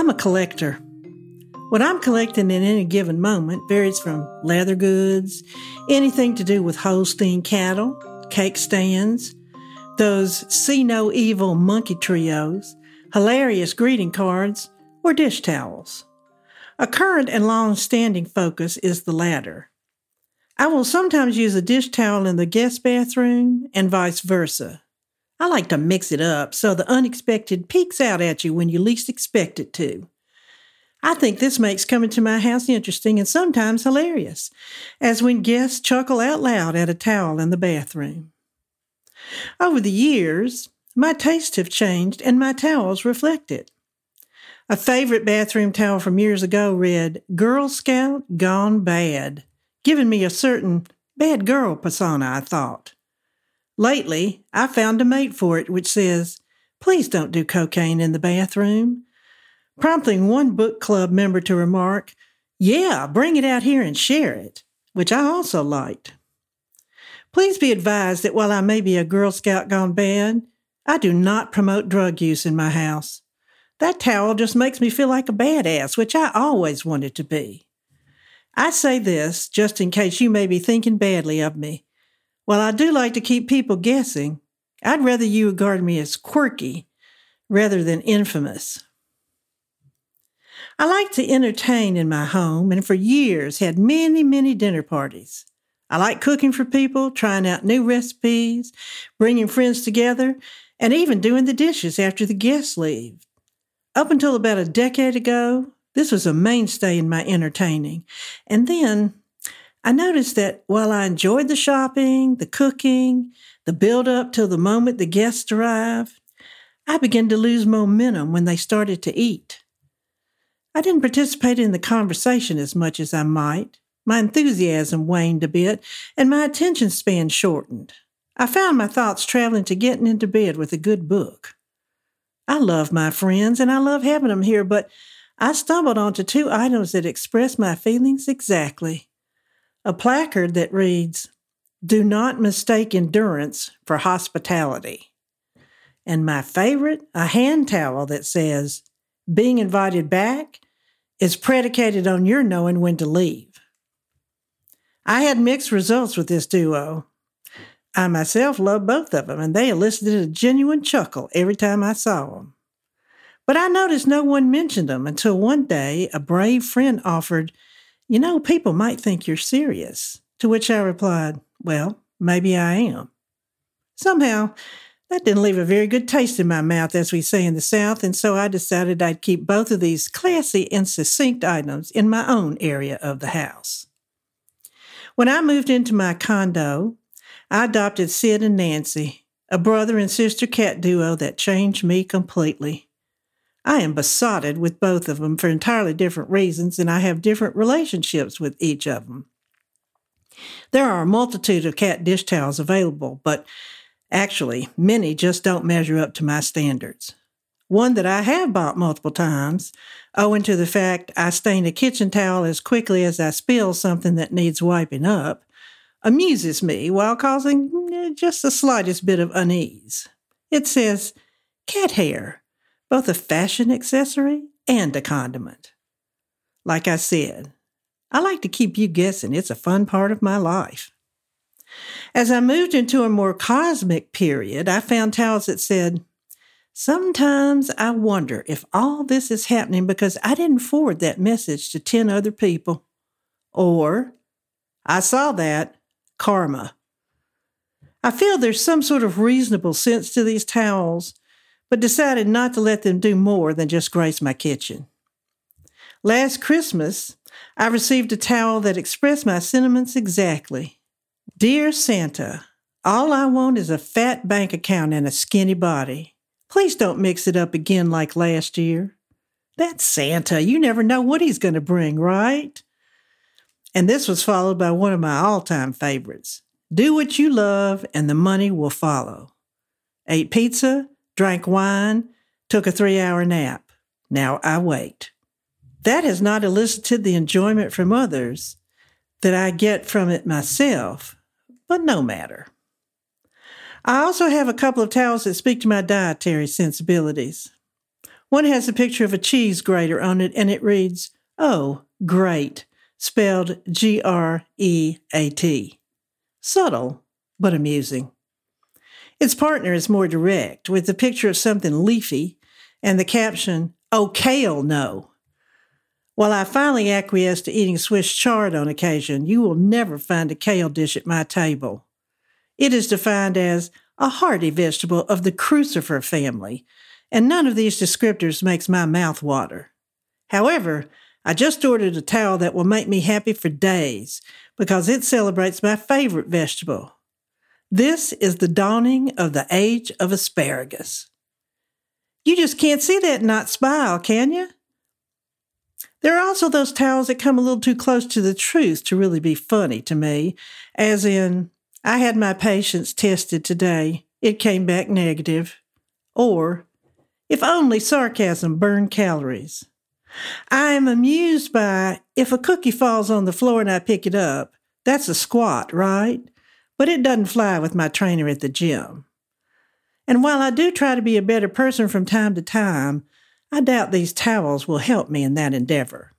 I'm a collector. What I'm collecting in any given moment varies from leather goods, anything to do with Holstein cattle, cake stands, those see no evil monkey trios, hilarious greeting cards, or dish towels. A current and long standing focus is the latter. I will sometimes use a dish towel in the guest bathroom and vice versa. I like to mix it up so the unexpected peeks out at you when you least expect it to. I think this makes coming to my house interesting and sometimes hilarious, as when guests chuckle out loud at a towel in the bathroom. Over the years, my tastes have changed and my towels reflect it. A favorite bathroom towel from years ago read, Girl Scout Gone Bad, giving me a certain bad girl persona, I thought. Lately, I found a mate for it which says, Please don't do cocaine in the bathroom, prompting one book club member to remark, Yeah, bring it out here and share it, which I also liked. Please be advised that while I may be a Girl Scout gone bad, I do not promote drug use in my house. That towel just makes me feel like a badass, which I always wanted to be. I say this just in case you may be thinking badly of me. While I do like to keep people guessing, I'd rather you regard me as quirky rather than infamous. I like to entertain in my home and for years had many, many dinner parties. I like cooking for people, trying out new recipes, bringing friends together, and even doing the dishes after the guests leave. Up until about a decade ago, this was a mainstay in my entertaining. And then I noticed that while I enjoyed the shopping, the cooking, the build up till the moment the guests arrived, I began to lose momentum when they started to eat. I didn't participate in the conversation as much as I might. My enthusiasm waned a bit, and my attention span shortened. I found my thoughts traveling to getting into bed with a good book. I love my friends and I love having them here, but I stumbled onto two items that express my feelings exactly a placard that reads, Do not mistake endurance for hospitality. And my favorite, a hand towel that says, Being invited back is predicated on your knowing when to leave. I had mixed results with this duo. I myself love both of them, and they elicited a genuine chuckle every time I saw them. But I noticed no one mentioned them until one day a brave friend offered you know, people might think you're serious. To which I replied, Well, maybe I am. Somehow, that didn't leave a very good taste in my mouth, as we say in the South, and so I decided I'd keep both of these classy and succinct items in my own area of the house. When I moved into my condo, I adopted Sid and Nancy, a brother and sister cat duo that changed me completely. I am besotted with both of them for entirely different reasons, and I have different relationships with each of them. There are a multitude of cat dish towels available, but actually, many just don't measure up to my standards. One that I have bought multiple times, owing to the fact I stain a kitchen towel as quickly as I spill something that needs wiping up, amuses me while causing eh, just the slightest bit of unease. It says, cat hair both a fashion accessory and a condiment. Like I said, I like to keep you guessing. It's a fun part of my life. As I moved into a more cosmic period, I found towels that said, Sometimes I wonder if all this is happening because I didn't forward that message to 10 other people. Or, I saw that, karma. I feel there's some sort of reasonable sense to these towels but decided not to let them do more than just grace my kitchen. Last Christmas, I received a towel that expressed my sentiments exactly. Dear Santa, all I want is a fat bank account and a skinny body. Please don't mix it up again like last year. That's Santa. You never know what he's going to bring, right? And this was followed by one of my all time favorites Do what you love, and the money will follow. Ate pizza, drank wine, took a three hour nap. Now I wait. That has not elicited the enjoyment from others that I get from it myself, but no matter. I also have a couple of towels that speak to my dietary sensibilities. One has a picture of a cheese grater on it and it reads, Oh, great, spelled G R E A T. Subtle, but amusing. Its partner is more direct, with a picture of something leafy and the caption, Oh, kale, no. While I finally acquiesce to eating Swiss chard on occasion, you will never find a kale dish at my table. It is defined as a hearty vegetable of the crucifer family, and none of these descriptors makes my mouth water. However, I just ordered a towel that will make me happy for days because it celebrates my favorite vegetable. This is the dawning of the age of asparagus. You just can't see that and not smile, can you? There are also those towels that come a little too close to the truth to really be funny to me, as in, I had my patience tested today. It came back negative. Or, if only sarcasm burned calories. I am amused by if a cookie falls on the floor and I pick it up, that's a squat, right? But it doesn't fly with my trainer at the gym. And while I do try to be a better person from time to time, I doubt these towels will help me in that endeavor.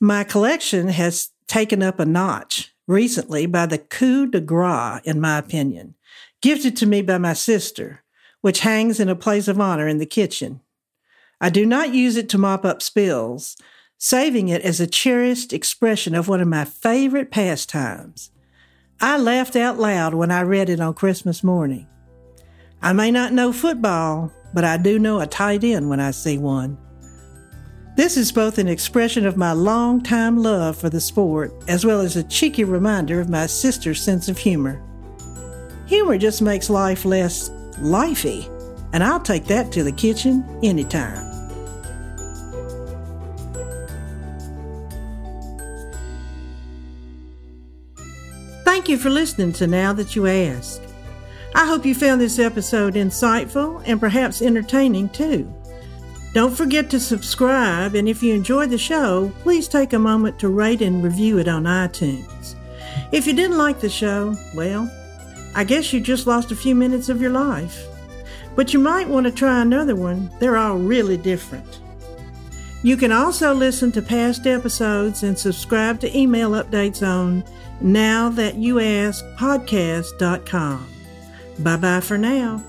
My collection has taken up a notch recently by the coup de grace, in my opinion, gifted to me by my sister, which hangs in a place of honor in the kitchen. I do not use it to mop up spills, saving it as a cherished expression of one of my favorite pastimes. I laughed out loud when I read it on Christmas morning. I may not know football, but I do know a tight end when I see one. This is both an expression of my long-time love for the sport, as well as a cheeky reminder of my sister's sense of humor. Humor just makes life less lifey, and I'll take that to the kitchen anytime. Thank you for listening to Now That You Ask. I hope you found this episode insightful and perhaps entertaining too. Don't forget to subscribe, and if you enjoyed the show, please take a moment to rate and review it on iTunes. If you didn't like the show, well, I guess you just lost a few minutes of your life. But you might want to try another one, they're all really different. You can also listen to past episodes and subscribe to email updates on nowthatyouaskpodcast.com. Bye bye for now.